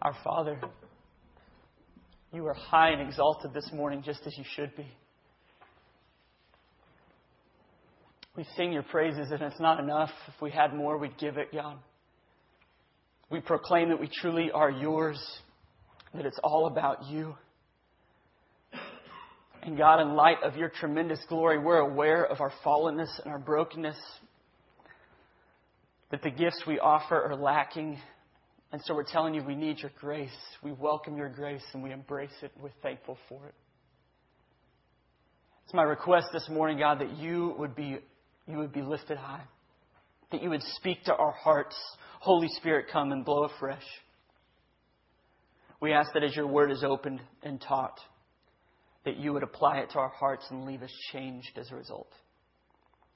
Our Father, you are high and exalted this morning just as you should be. We sing your praises, and it's not enough. If we had more, we'd give it, God. We proclaim that we truly are yours, that it's all about you. And God, in light of your tremendous glory, we're aware of our fallenness and our brokenness, that the gifts we offer are lacking. And so we're telling you we need your grace. We welcome your grace and we embrace it. We're thankful for it. It's my request this morning, God, that you would be, you would be lifted high, that you would speak to our hearts. Holy Spirit, come and blow afresh. We ask that as your word is opened and taught, that you would apply it to our hearts and leave us changed as a result.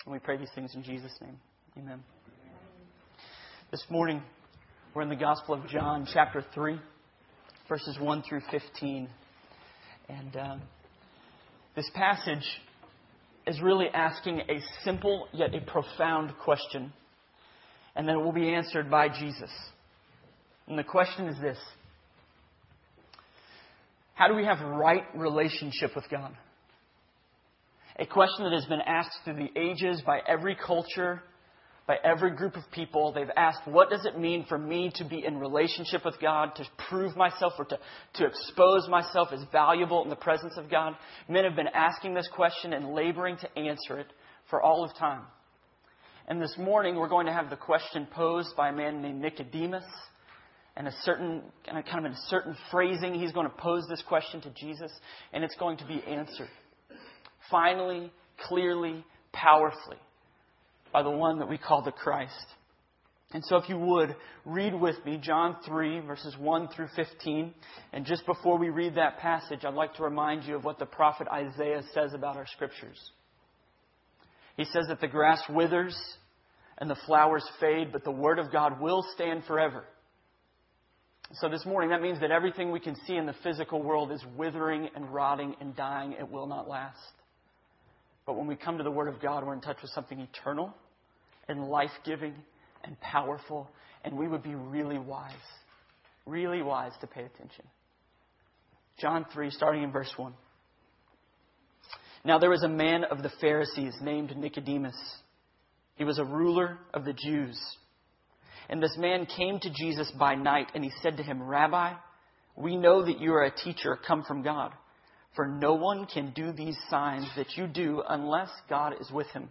And we pray these things in Jesus' name. Amen. This morning, we're in the Gospel of John, chapter 3, verses 1 through 15. And um, this passage is really asking a simple yet a profound question. And then it will be answered by Jesus. And the question is this how do we have right relationship with God? A question that has been asked through the ages by every culture, by every group of people. They've asked, what does it mean for me to be in relationship with God, to prove myself or to, to expose myself as valuable in the presence of God? Men have been asking this question and laboring to answer it for all of time. And this morning, we're going to have the question posed by a man named Nicodemus and a certain kind of in a certain phrasing, he's going to pose this question to Jesus, and it's going to be answered. Finally, clearly, powerfully, by the one that we call the Christ. And so, if you would, read with me John 3, verses 1 through 15. And just before we read that passage, I'd like to remind you of what the prophet Isaiah says about our scriptures. He says that the grass withers and the flowers fade, but the word of God will stand forever. So this morning, that means that everything we can see in the physical world is withering and rotting and dying. It will not last. But when we come to the Word of God, we're in touch with something eternal and life giving and powerful, and we would be really wise, really wise to pay attention. John 3, starting in verse 1. Now there was a man of the Pharisees named Nicodemus. He was a ruler of the Jews. And this man came to Jesus by night, and he said to him, Rabbi, we know that you are a teacher come from God, for no one can do these signs that you do unless God is with him.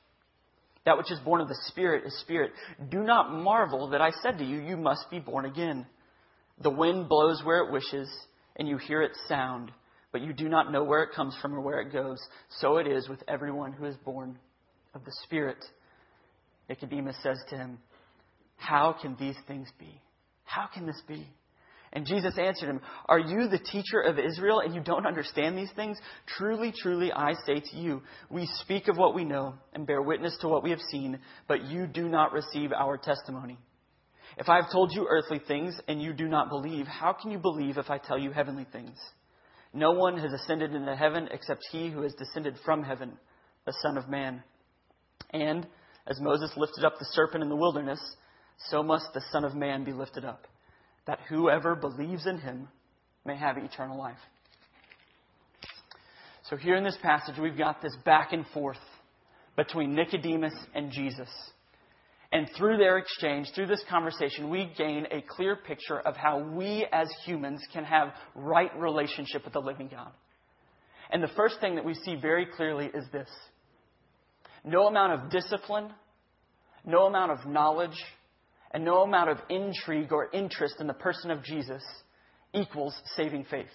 That which is born of the Spirit is spirit. Do not marvel that I said to you, You must be born again. The wind blows where it wishes, and you hear its sound but you do not know where it comes from or where it goes. So it is with everyone who is born of the Spirit. Nicodemus says to him, How can these things be? How can this be? And Jesus answered him, Are you the teacher of Israel and you don't understand these things? Truly, truly, I say to you, we speak of what we know and bear witness to what we have seen, but you do not receive our testimony. If I have told you earthly things and you do not believe, how can you believe if I tell you heavenly things? No one has ascended into heaven except he who has descended from heaven, the Son of Man. And as Moses lifted up the serpent in the wilderness, so must the Son of Man be lifted up, that whoever believes in him may have eternal life. So, here in this passage, we've got this back and forth between Nicodemus and Jesus. And through their exchange, through this conversation, we gain a clear picture of how we as humans can have right relationship with the living God. And the first thing that we see very clearly is this. No amount of discipline, no amount of knowledge, and no amount of intrigue or interest in the person of Jesus equals saving faith.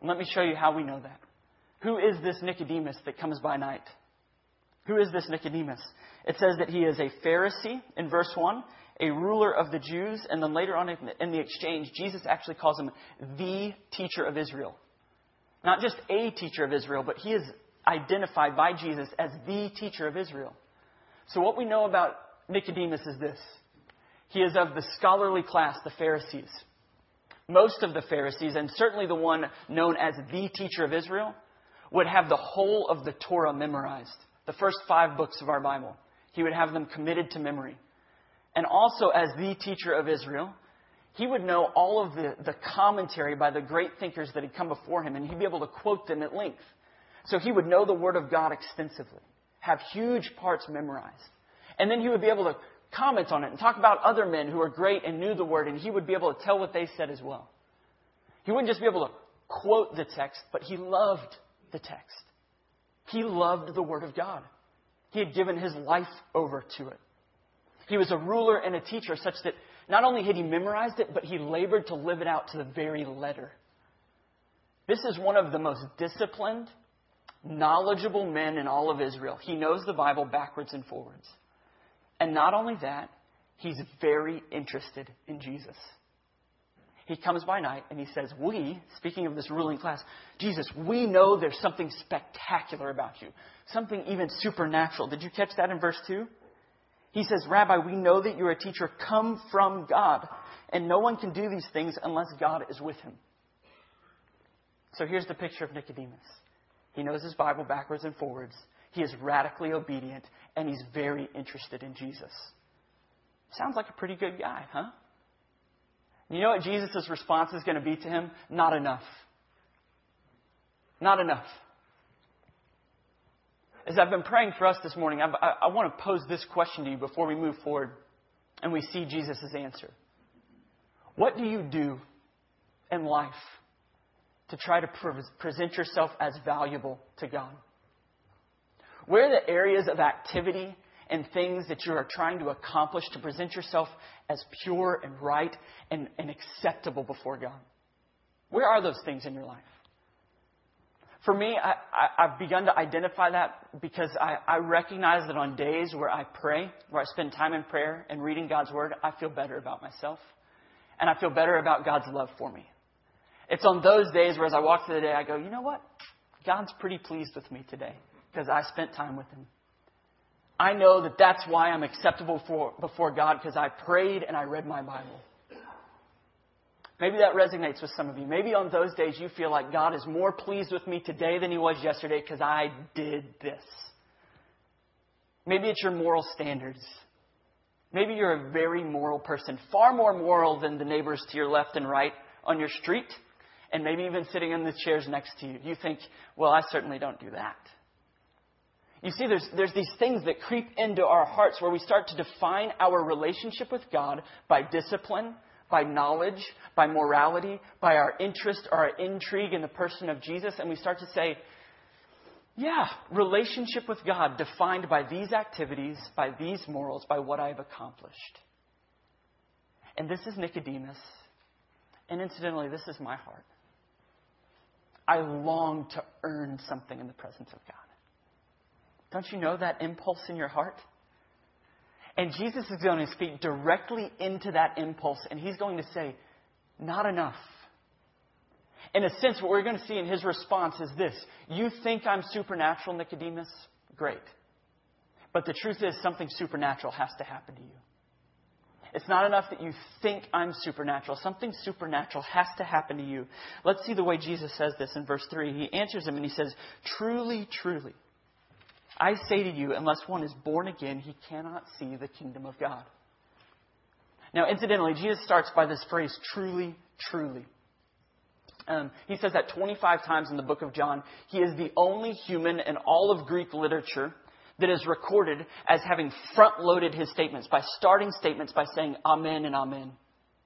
And let me show you how we know that. Who is this Nicodemus that comes by night? Who is this Nicodemus? It says that he is a Pharisee in verse 1, a ruler of the Jews, and then later on in the exchange, Jesus actually calls him the teacher of Israel. Not just a teacher of Israel, but he is identified by Jesus as the teacher of Israel. So, what we know about Nicodemus is this he is of the scholarly class, the Pharisees. Most of the Pharisees, and certainly the one known as the teacher of Israel, would have the whole of the Torah memorized, the first five books of our Bible. He would have them committed to memory. And also, as the teacher of Israel, he would know all of the, the commentary by the great thinkers that had come before him, and he'd be able to quote them at length. So he would know the Word of God extensively, have huge parts memorized. And then he would be able to comment on it and talk about other men who were great and knew the Word, and he would be able to tell what they said as well. He wouldn't just be able to quote the text, but he loved the text. He loved the Word of God. He had given his life over to it. He was a ruler and a teacher such that not only had he memorized it, but he labored to live it out to the very letter. This is one of the most disciplined knowledgeable men in all of Israel. He knows the Bible backwards and forwards. And not only that, he's very interested in Jesus. He comes by night and he says, We, speaking of this ruling class, Jesus, we know there's something spectacular about you, something even supernatural. Did you catch that in verse 2? He says, Rabbi, we know that you're a teacher come from God, and no one can do these things unless God is with him. So here's the picture of Nicodemus. He knows his Bible backwards and forwards. He is radically obedient, and he's very interested in Jesus. Sounds like a pretty good guy, huh? You know what Jesus' response is going to be to him? Not enough. Not enough. As I've been praying for us this morning, I, I want to pose this question to you before we move forward and we see Jesus' answer. What do you do in life to try to pre- present yourself as valuable to God? Where are the areas of activity and things that you are trying to accomplish to present yourself as pure and right and, and acceptable before God? Where are those things in your life? For me, I, I, have begun to identify that because I, I recognize that on days where I pray, where I spend time in prayer and reading God's Word, I feel better about myself. And I feel better about God's love for me. It's on those days where as I walk through the day, I go, you know what? God's pretty pleased with me today because I spent time with Him. I know that that's why I'm acceptable for, before God because I prayed and I read my Bible. Maybe that resonates with some of you. Maybe on those days you feel like God is more pleased with me today than He was yesterday because I did this. Maybe it's your moral standards. Maybe you're a very moral person, far more moral than the neighbors to your left and right on your street and maybe even sitting in the chairs next to you. You think, well, I certainly don't do that. You see, there's, there's these things that creep into our hearts where we start to define our relationship with God by discipline, by knowledge, by morality, by our interest or our intrigue in the person of Jesus, and we start to say, yeah, relationship with God defined by these activities, by these morals, by what I've accomplished. And this is Nicodemus. And incidentally, this is my heart. I long to earn something in the presence of God. Don't you know that impulse in your heart? And Jesus is going to speak directly into that impulse, and he's going to say, Not enough. In a sense, what we're going to see in his response is this You think I'm supernatural, Nicodemus? Great. But the truth is, something supernatural has to happen to you. It's not enough that you think I'm supernatural. Something supernatural has to happen to you. Let's see the way Jesus says this in verse 3. He answers him and he says, Truly, truly, I say to you, unless one is born again, he cannot see the kingdom of God. Now, incidentally, Jesus starts by this phrase, truly, truly. Um, he says that 25 times in the book of John. He is the only human in all of Greek literature that is recorded as having front loaded his statements by starting statements by saying Amen and Amen.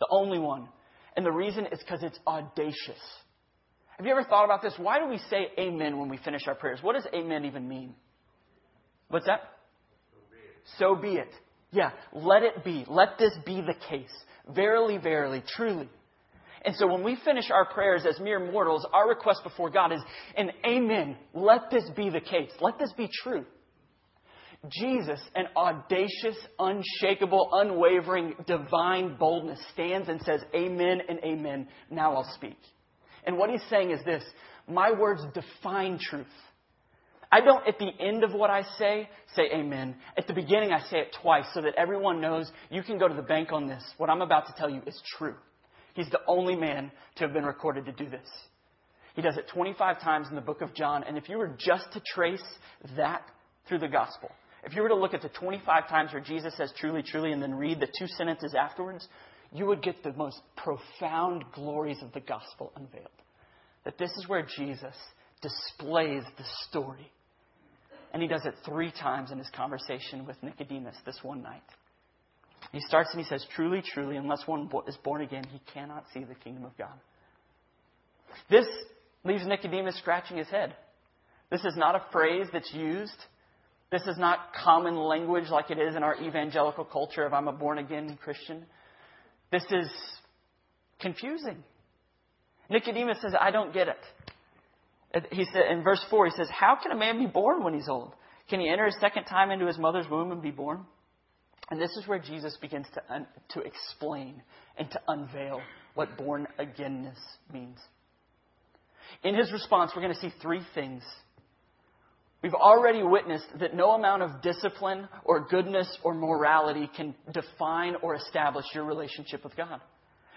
The only one. And the reason is because it's audacious. Have you ever thought about this? Why do we say Amen when we finish our prayers? What does Amen even mean? What's that? So be it. Yeah, let it be. Let this be the case. Verily, verily, truly. And so when we finish our prayers as mere mortals, our request before God is an amen. Let this be the case. Let this be true. Jesus, an audacious, unshakable, unwavering, divine boldness, stands and says, Amen and Amen. Now I'll speak. And what he's saying is this My words define truth. I don't, at the end of what I say, say amen. At the beginning, I say it twice so that everyone knows you can go to the bank on this. What I'm about to tell you is true. He's the only man to have been recorded to do this. He does it 25 times in the book of John. And if you were just to trace that through the gospel, if you were to look at the 25 times where Jesus says truly, truly, and then read the two sentences afterwards, you would get the most profound glories of the gospel unveiled. That this is where Jesus displays the story. And he does it three times in his conversation with Nicodemus this one night. He starts and he says, Truly, truly, unless one is born again, he cannot see the kingdom of God. This leaves Nicodemus scratching his head. This is not a phrase that's used this is not common language like it is in our evangelical culture of I'm a born again Christian. This is confusing. Nicodemus says, I don't get it. He said in verse 4, he says, How can a man be born when he's old? Can he enter a second time into his mother's womb and be born? And this is where Jesus begins to, un- to explain and to unveil what born againness means. In his response, we're going to see three things We've already witnessed that no amount of discipline or goodness or morality can define or establish your relationship with God.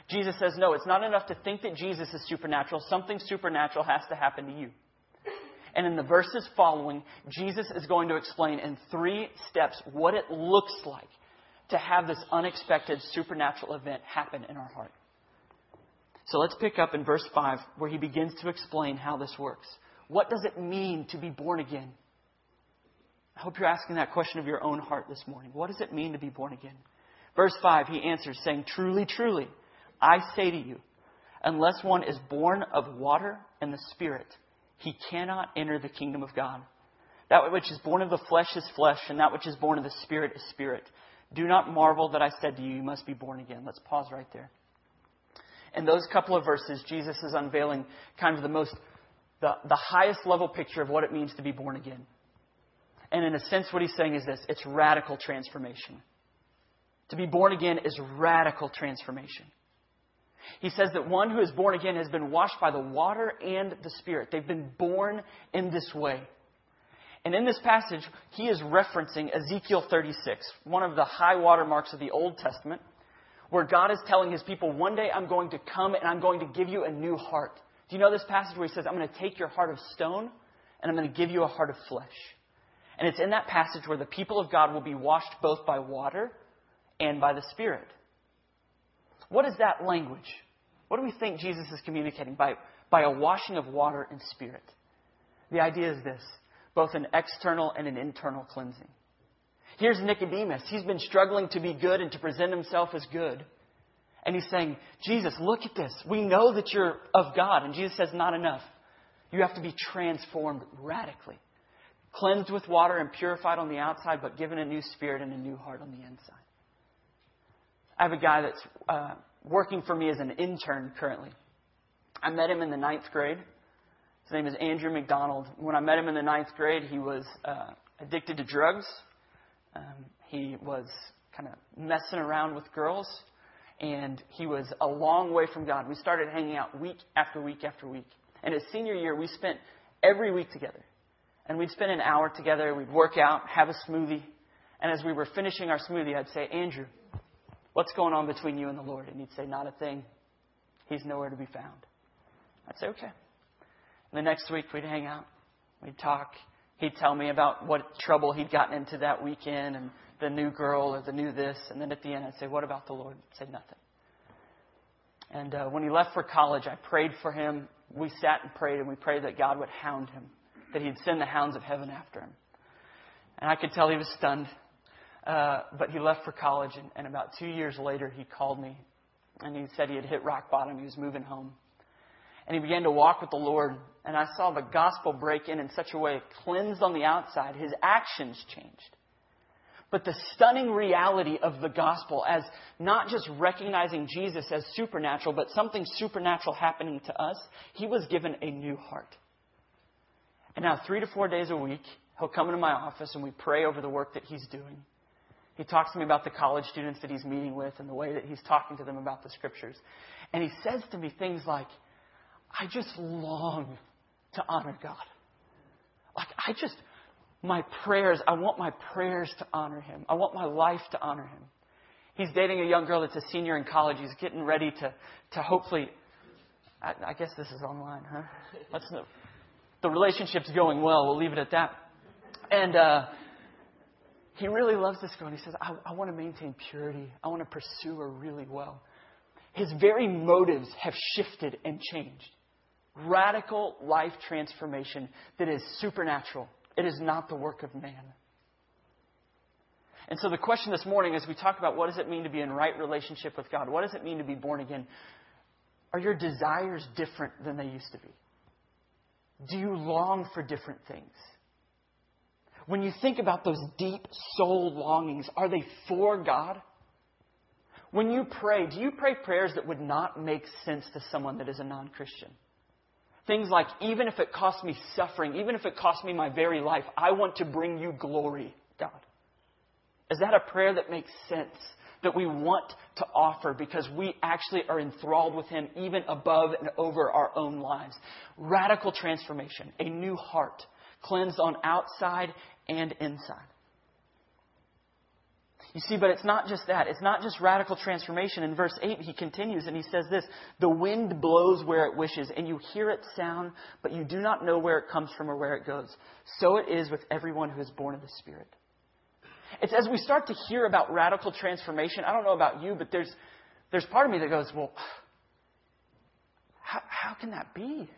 Jesus says, no, it's not enough to think that Jesus is supernatural. Something supernatural has to happen to you. And in the verses following, Jesus is going to explain in three steps what it looks like to have this unexpected supernatural event happen in our heart. So let's pick up in verse 5 where he begins to explain how this works. What does it mean to be born again? I hope you're asking that question of your own heart this morning. What does it mean to be born again? Verse 5, he answers, saying, Truly, truly, I say to you, unless one is born of water and the Spirit, he cannot enter the kingdom of God. That which is born of the flesh is flesh, and that which is born of the Spirit is spirit. Do not marvel that I said to you, you must be born again. Let's pause right there. In those couple of verses, Jesus is unveiling kind of the most the, the highest level picture of what it means to be born again. And in a sense, what he's saying is this it's radical transformation. To be born again is radical transformation. He says that one who is born again has been washed by the water and the Spirit. They've been born in this way. And in this passage, he is referencing Ezekiel 36, one of the high water marks of the Old Testament, where God is telling his people, One day I'm going to come and I'm going to give you a new heart. Do you know this passage where he says, I'm going to take your heart of stone and I'm going to give you a heart of flesh? And it's in that passage where the people of God will be washed both by water and by the Spirit. What is that language? What do we think Jesus is communicating by, by a washing of water and Spirit? The idea is this both an external and an internal cleansing. Here's Nicodemus. He's been struggling to be good and to present himself as good. And he's saying, Jesus, look at this. We know that you're of God. And Jesus says, not enough. You have to be transformed radically. Cleansed with water and purified on the outside, but given a new spirit and a new heart on the inside. I have a guy that's uh, working for me as an intern currently. I met him in the ninth grade. His name is Andrew McDonald. When I met him in the ninth grade, he was uh, addicted to drugs. Um, he was kind of messing around with girls and he was a long way from God. We started hanging out week after week after week. And his senior year, we spent every week together. And we'd spend an hour together, we'd work out, have a smoothie. And as we were finishing our smoothie, I'd say, Andrew, what's going on between you and the Lord? And he'd say, Not a thing. He's nowhere to be found. I'd say, Okay. And the next week, we'd hang out, we'd talk. He'd tell me about what trouble he'd gotten into that weekend and the new girl or the new this. And then at the end, I'd say, What about the Lord? He'd say, Nothing. And uh, when he left for college, I prayed for him. We sat and prayed, and we prayed that God would hound him, that he'd send the hounds of heaven after him. And I could tell he was stunned. Uh, but he left for college, and, and about two years later, he called me, and he said he had hit rock bottom. He was moving home. And he began to walk with the Lord, and I saw the gospel break in in such a way, cleansed on the outside. His actions changed but the stunning reality of the gospel as not just recognizing Jesus as supernatural, but something supernatural happening to us, he was given a new heart. And now, three to four days a week, He'll come into my office and we pray over the work that he's doing. He talks to me about the college students that he's meeting with and the way that he's talking to them about the scriptures. And he says to me things like, I just long to honor God. Like, I just, my prayers, I want my prayers to honor him. I want my life to honor him. He's dating a young girl that's a senior in college. He's getting ready to, to hopefully, I, I guess this is online, huh? Let's. The relationship's going well. We'll leave it at that. And, uh, he really loves this girl, and he says, I, I want to maintain purity. I want to pursue her really well. His very motives have shifted and changed. Radical life transformation that is supernatural. It is not the work of man. And so the question this morning as we talk about what does it mean to be in right relationship with God? What does it mean to be born again? Are your desires different than they used to be? Do you long for different things? When you think about those deep soul longings, are they for God? When you pray, do you pray prayers that would not make sense to someone that is a non Christian? Things like, even if it costs me suffering, even if it costs me my very life, I want to bring you glory, God. Is that a prayer that makes sense? That we want to offer because we actually are enthralled with Him even above and over our own lives. Radical transformation, a new heart, cleansed on outside and inside. You see, but it's not just that. It's not just radical transformation. In verse 8, he continues and he says this The wind blows where it wishes, and you hear its sound, but you do not know where it comes from or where it goes. So it is with everyone who is born of the Spirit. It's as we start to hear about radical transformation, I don't know about you, but there's, there's part of me that goes, Well, how, how can that be?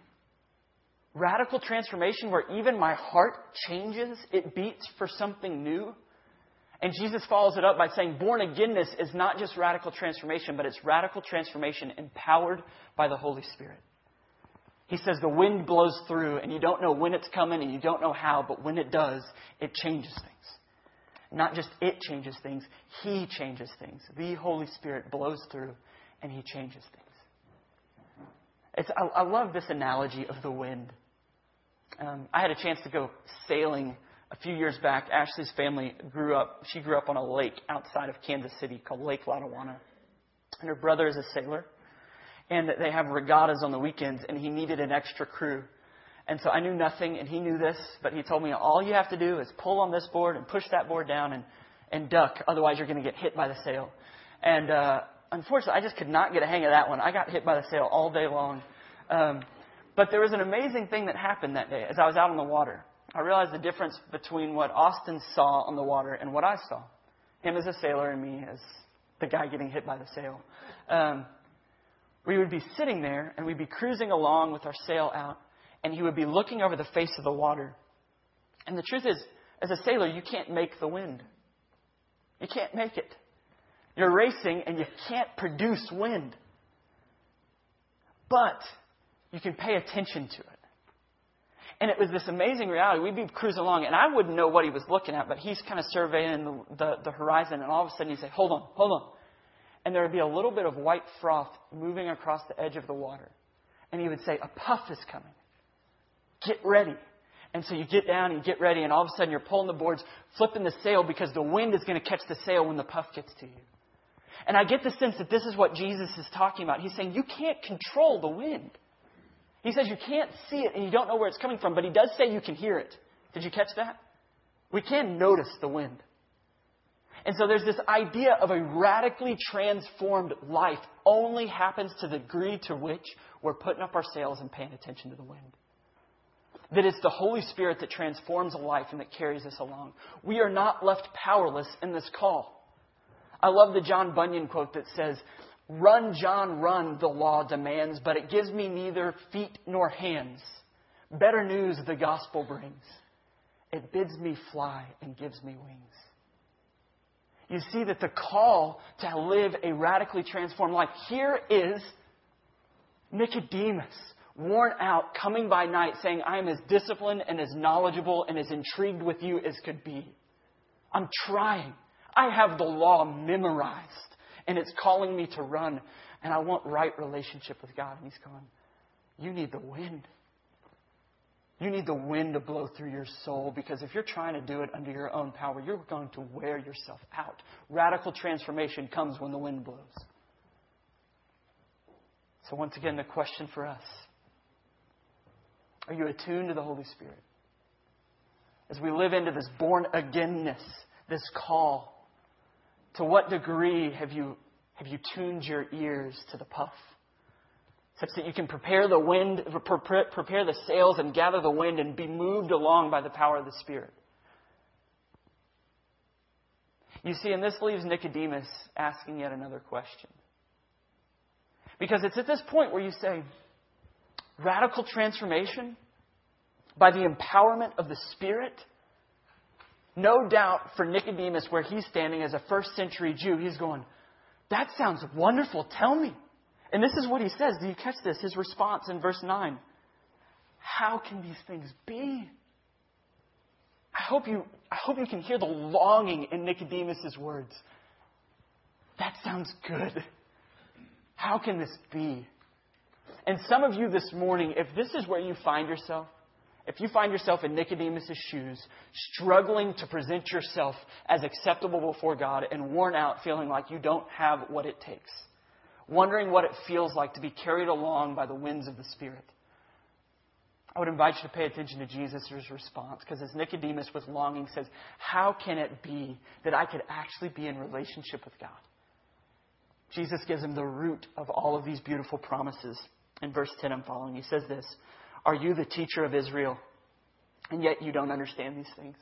Radical transformation where even my heart changes, it beats for something new. And Jesus follows it up by saying, born againness is not just radical transformation, but it's radical transformation empowered by the Holy Spirit. He says the wind blows through, and you don't know when it's coming, and you don't know how, but when it does, it changes things. Not just it changes things, He changes things. The Holy Spirit blows through, and He changes things. It's, I, I love this analogy of the wind. Um, I had a chance to go sailing a few years back, Ashley's family grew up, she grew up on a lake outside of Kansas City called Lake Lotawana. And her brother is a sailor. And they have regattas on the weekends, and he needed an extra crew. And so I knew nothing, and he knew this, but he told me all you have to do is pull on this board and push that board down and, and duck, otherwise you're going to get hit by the sail. And uh, unfortunately, I just could not get a hang of that one. I got hit by the sail all day long. Um, but there was an amazing thing that happened that day as I was out on the water. I realized the difference between what Austin saw on the water and what I saw. Him as a sailor and me as the guy getting hit by the sail. Um, we would be sitting there and we'd be cruising along with our sail out, and he would be looking over the face of the water. And the truth is, as a sailor, you can't make the wind. You can't make it. You're racing and you can't produce wind. But you can pay attention to it. And it was this amazing reality. We'd be cruising along, and I wouldn't know what he was looking at, but he's kind of surveying the, the, the horizon, and all of a sudden he'd say, Hold on, hold on. And there would be a little bit of white froth moving across the edge of the water. And he would say, A puff is coming. Get ready. And so you get down and you get ready, and all of a sudden you're pulling the boards, flipping the sail because the wind is going to catch the sail when the puff gets to you. And I get the sense that this is what Jesus is talking about. He's saying, You can't control the wind. He says you can't see it and you don't know where it's coming from, but he does say you can hear it. Did you catch that? We can notice the wind. And so there's this idea of a radically transformed life only happens to the degree to which we're putting up our sails and paying attention to the wind. That it's the Holy Spirit that transforms a life and that carries us along. We are not left powerless in this call. I love the John Bunyan quote that says, Run, John, run, the law demands, but it gives me neither feet nor hands. Better news the gospel brings. It bids me fly and gives me wings. You see that the call to live a radically transformed life. Here is Nicodemus, worn out, coming by night, saying, I am as disciplined and as knowledgeable and as intrigued with you as could be. I'm trying. I have the law memorized and it's calling me to run, and I want right relationship with God. And He's going, You need the wind. You need the wind to blow through your soul because if you're trying to do it under your own power, you're going to wear yourself out. Radical transformation comes when the wind blows. So, once again, the question for us are you attuned to the Holy Spirit? As we live into this born againness, this call, to what degree have you, have you tuned your ears to the puff? Such that you can prepare the wind, prepare the sails and gather the wind and be moved along by the power of the Spirit. You see, and this leaves Nicodemus asking yet another question. Because it's at this point where you say, radical transformation by the empowerment of the Spirit. No doubt for Nicodemus, where he's standing as a first century Jew, he's going, That sounds wonderful. Tell me. And this is what he says. Do you catch this? His response in verse 9. How can these things be? I hope you, I hope you can hear the longing in Nicodemus' words. That sounds good. How can this be? And some of you this morning, if this is where you find yourself, if you find yourself in Nicodemus' shoes, struggling to present yourself as acceptable before God and worn out, feeling like you don't have what it takes, wondering what it feels like to be carried along by the winds of the Spirit, I would invite you to pay attention to Jesus' response because as Nicodemus with longing says, How can it be that I could actually be in relationship with God? Jesus gives him the root of all of these beautiful promises. In verse 10 I'm following, he says this Are you the teacher of Israel, and yet you don't understand these things?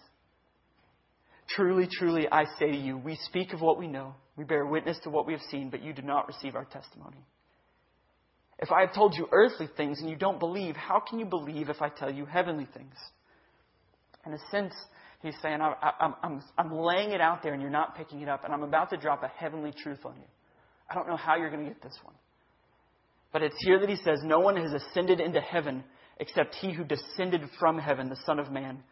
Truly, truly, I say to you, we speak of what we know, we bear witness to what we have seen, but you do not receive our testimony. If I have told you earthly things and you don't believe, how can you believe if I tell you heavenly things? In a sense, he's saying, I, am I'm, I'm laying it out there and you're not picking it up, and I'm about to drop a heavenly truth on you. I don't know how you're going to get this one. But it's here that he says, No one has ascended into heaven except he who descended from heaven, the Son of Man.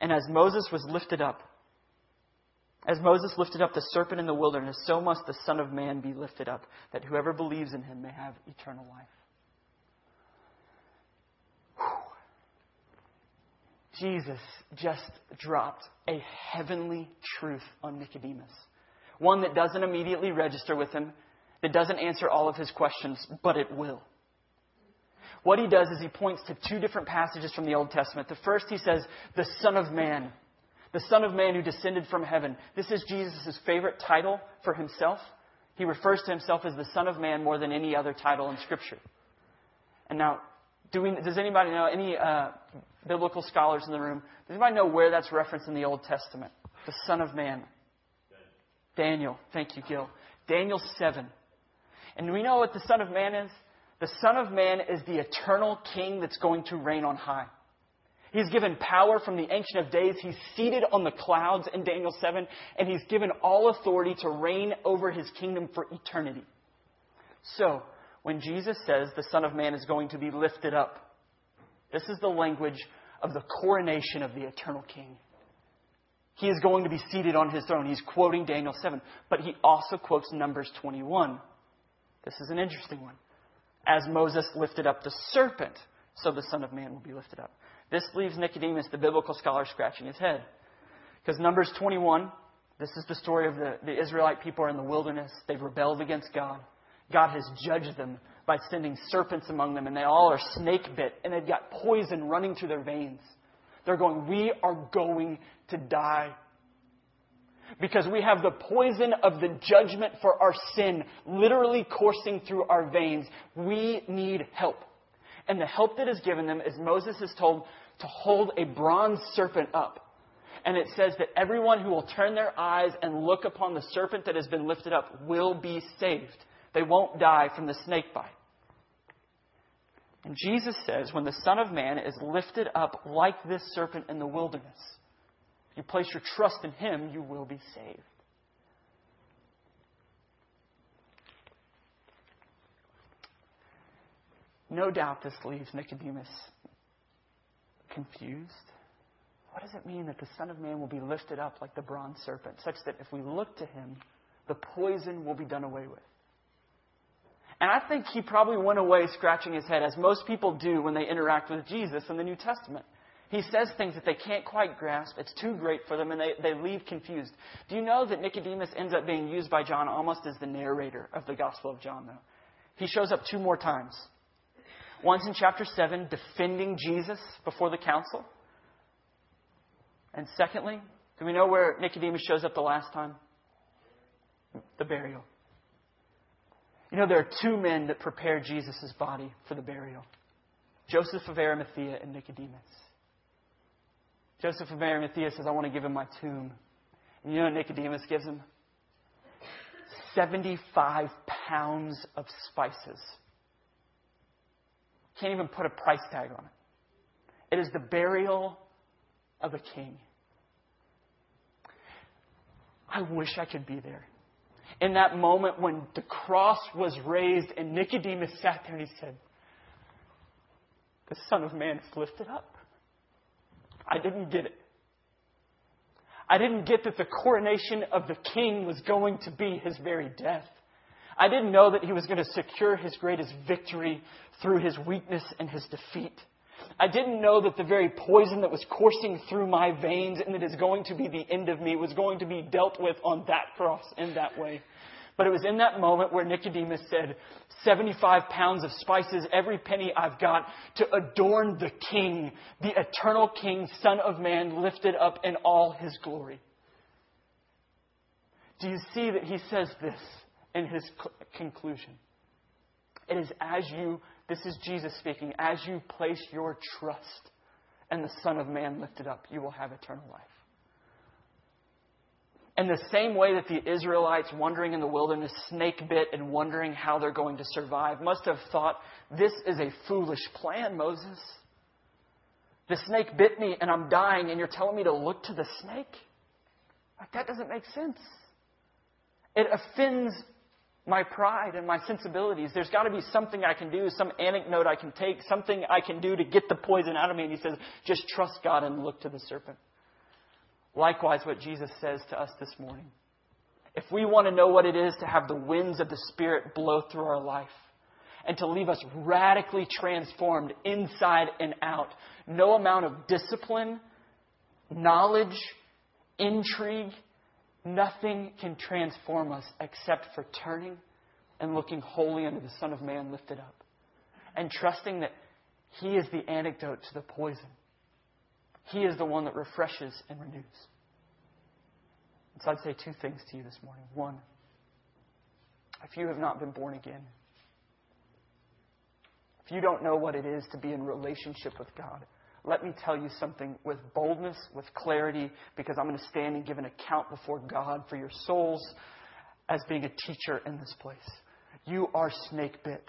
And as Moses was lifted up, as Moses lifted up the serpent in the wilderness, so must the Son of Man be lifted up, that whoever believes in him may have eternal life. Whew. Jesus just dropped a heavenly truth on Nicodemus. One that doesn't immediately register with him, that doesn't answer all of his questions, but it will. What he does is he points to two different passages from the Old Testament. The first, he says, the Son of Man the Son of Man who descended from heaven. This is Jesus' favorite title for himself. He refers to himself as the Son of Man more than any other title in Scripture. And now, do we, does anybody know, any uh, biblical scholars in the room, does anybody know where that's referenced in the Old Testament? The Son of Man. Daniel. Thank you, Gil. Daniel 7. And we know what the Son of Man is? The Son of Man is the eternal King that's going to reign on high. He's given power from the Ancient of Days. He's seated on the clouds in Daniel 7, and he's given all authority to reign over his kingdom for eternity. So, when Jesus says the Son of Man is going to be lifted up, this is the language of the coronation of the eternal King. He is going to be seated on his throne. He's quoting Daniel 7, but he also quotes Numbers 21. This is an interesting one. As Moses lifted up the serpent, so the Son of Man will be lifted up. This leaves Nicodemus, the biblical scholar, scratching his head. Because Numbers 21, this is the story of the, the Israelite people are in the wilderness. They've rebelled against God. God has judged them by sending serpents among them, and they all are snake bit, and they've got poison running through their veins. They're going, We are going to die. Because we have the poison of the judgment for our sin literally coursing through our veins. We need help. And the help that is given them is Moses is told to hold a bronze serpent up. And it says that everyone who will turn their eyes and look upon the serpent that has been lifted up will be saved. They won't die from the snake bite. And Jesus says, when the Son of Man is lifted up like this serpent in the wilderness, you place your trust in him, you will be saved. No doubt this leaves Nicodemus confused. What does it mean that the Son of Man will be lifted up like the bronze serpent, such that if we look to him, the poison will be done away with? And I think he probably went away scratching his head, as most people do when they interact with Jesus in the New Testament. He says things that they can't quite grasp. It's too great for them, and they, they leave confused. Do you know that Nicodemus ends up being used by John almost as the narrator of the Gospel of John, though? He shows up two more times. Once in chapter 7, defending Jesus before the council. And secondly, do we know where Nicodemus shows up the last time? The burial. You know, there are two men that prepare Jesus' body for the burial Joseph of Arimathea and Nicodemus. Joseph of Arimathea says, I want to give him my tomb. And you know what Nicodemus gives him? 75 pounds of spices. Can't even put a price tag on it. It is the burial of a king. I wish I could be there. In that moment when the cross was raised and Nicodemus sat there and he said, The Son of Man is lifted up. I didn't get it. I didn't get that the coronation of the king was going to be his very death. I didn't know that he was going to secure his greatest victory through his weakness and his defeat. I didn't know that the very poison that was coursing through my veins and that is going to be the end of me was going to be dealt with on that cross in that way. But it was in that moment where Nicodemus said, 75 pounds of spices, every penny I've got to adorn the King, the eternal King, Son of Man, lifted up in all his glory. Do you see that he says this in his conclusion? It is as you, this is Jesus speaking, as you place your trust in the Son of Man lifted up, you will have eternal life. In the same way that the Israelites wandering in the wilderness, snake bit and wondering how they're going to survive, must have thought, This is a foolish plan, Moses. The snake bit me and I'm dying, and you're telling me to look to the snake? Like, that doesn't make sense. It offends my pride and my sensibilities. There's got to be something I can do, some anecdote I can take, something I can do to get the poison out of me. And he says, just trust God and look to the serpent. Likewise, what Jesus says to us this morning. If we want to know what it is to have the winds of the Spirit blow through our life and to leave us radically transformed inside and out, no amount of discipline, knowledge, intrigue, nothing can transform us except for turning and looking wholly unto the Son of Man lifted up and trusting that He is the antidote to the poison he is the one that refreshes and renews. And so I'd say two things to you this morning. One, if you have not been born again, if you don't know what it is to be in relationship with God, let me tell you something with boldness, with clarity, because I'm going to stand and give an account before God for your souls as being a teacher in this place. You are snake bit.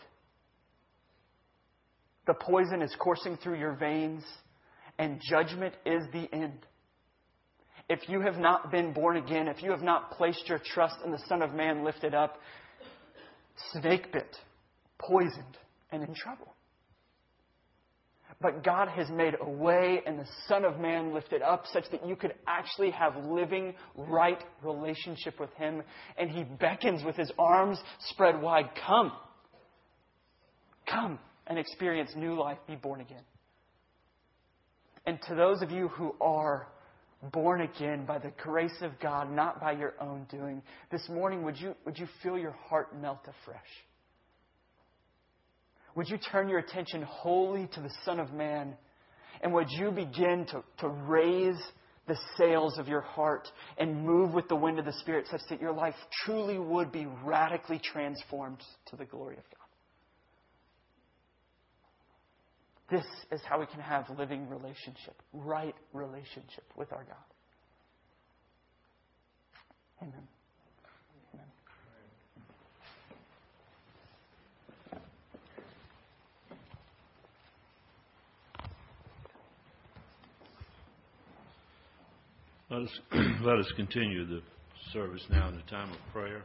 The poison is coursing through your veins and judgment is the end. If you have not been born again, if you have not placed your trust in the Son of Man lifted up, snake bit, poisoned, and in trouble. But God has made a way and the Son of Man lifted up such that you could actually have living, right relationship with Him. And He beckons with His arms spread wide Come. Come and experience new life. Be born again. And to those of you who are born again by the grace of God, not by your own doing, this morning, would you, would you feel your heart melt afresh? Would you turn your attention wholly to the Son of Man? And would you begin to, to raise the sails of your heart and move with the wind of the Spirit such that your life truly would be radically transformed to the glory of God? This is how we can have living relationship, right relationship with our God. Amen. Let us, let us continue the service now in the time of prayer.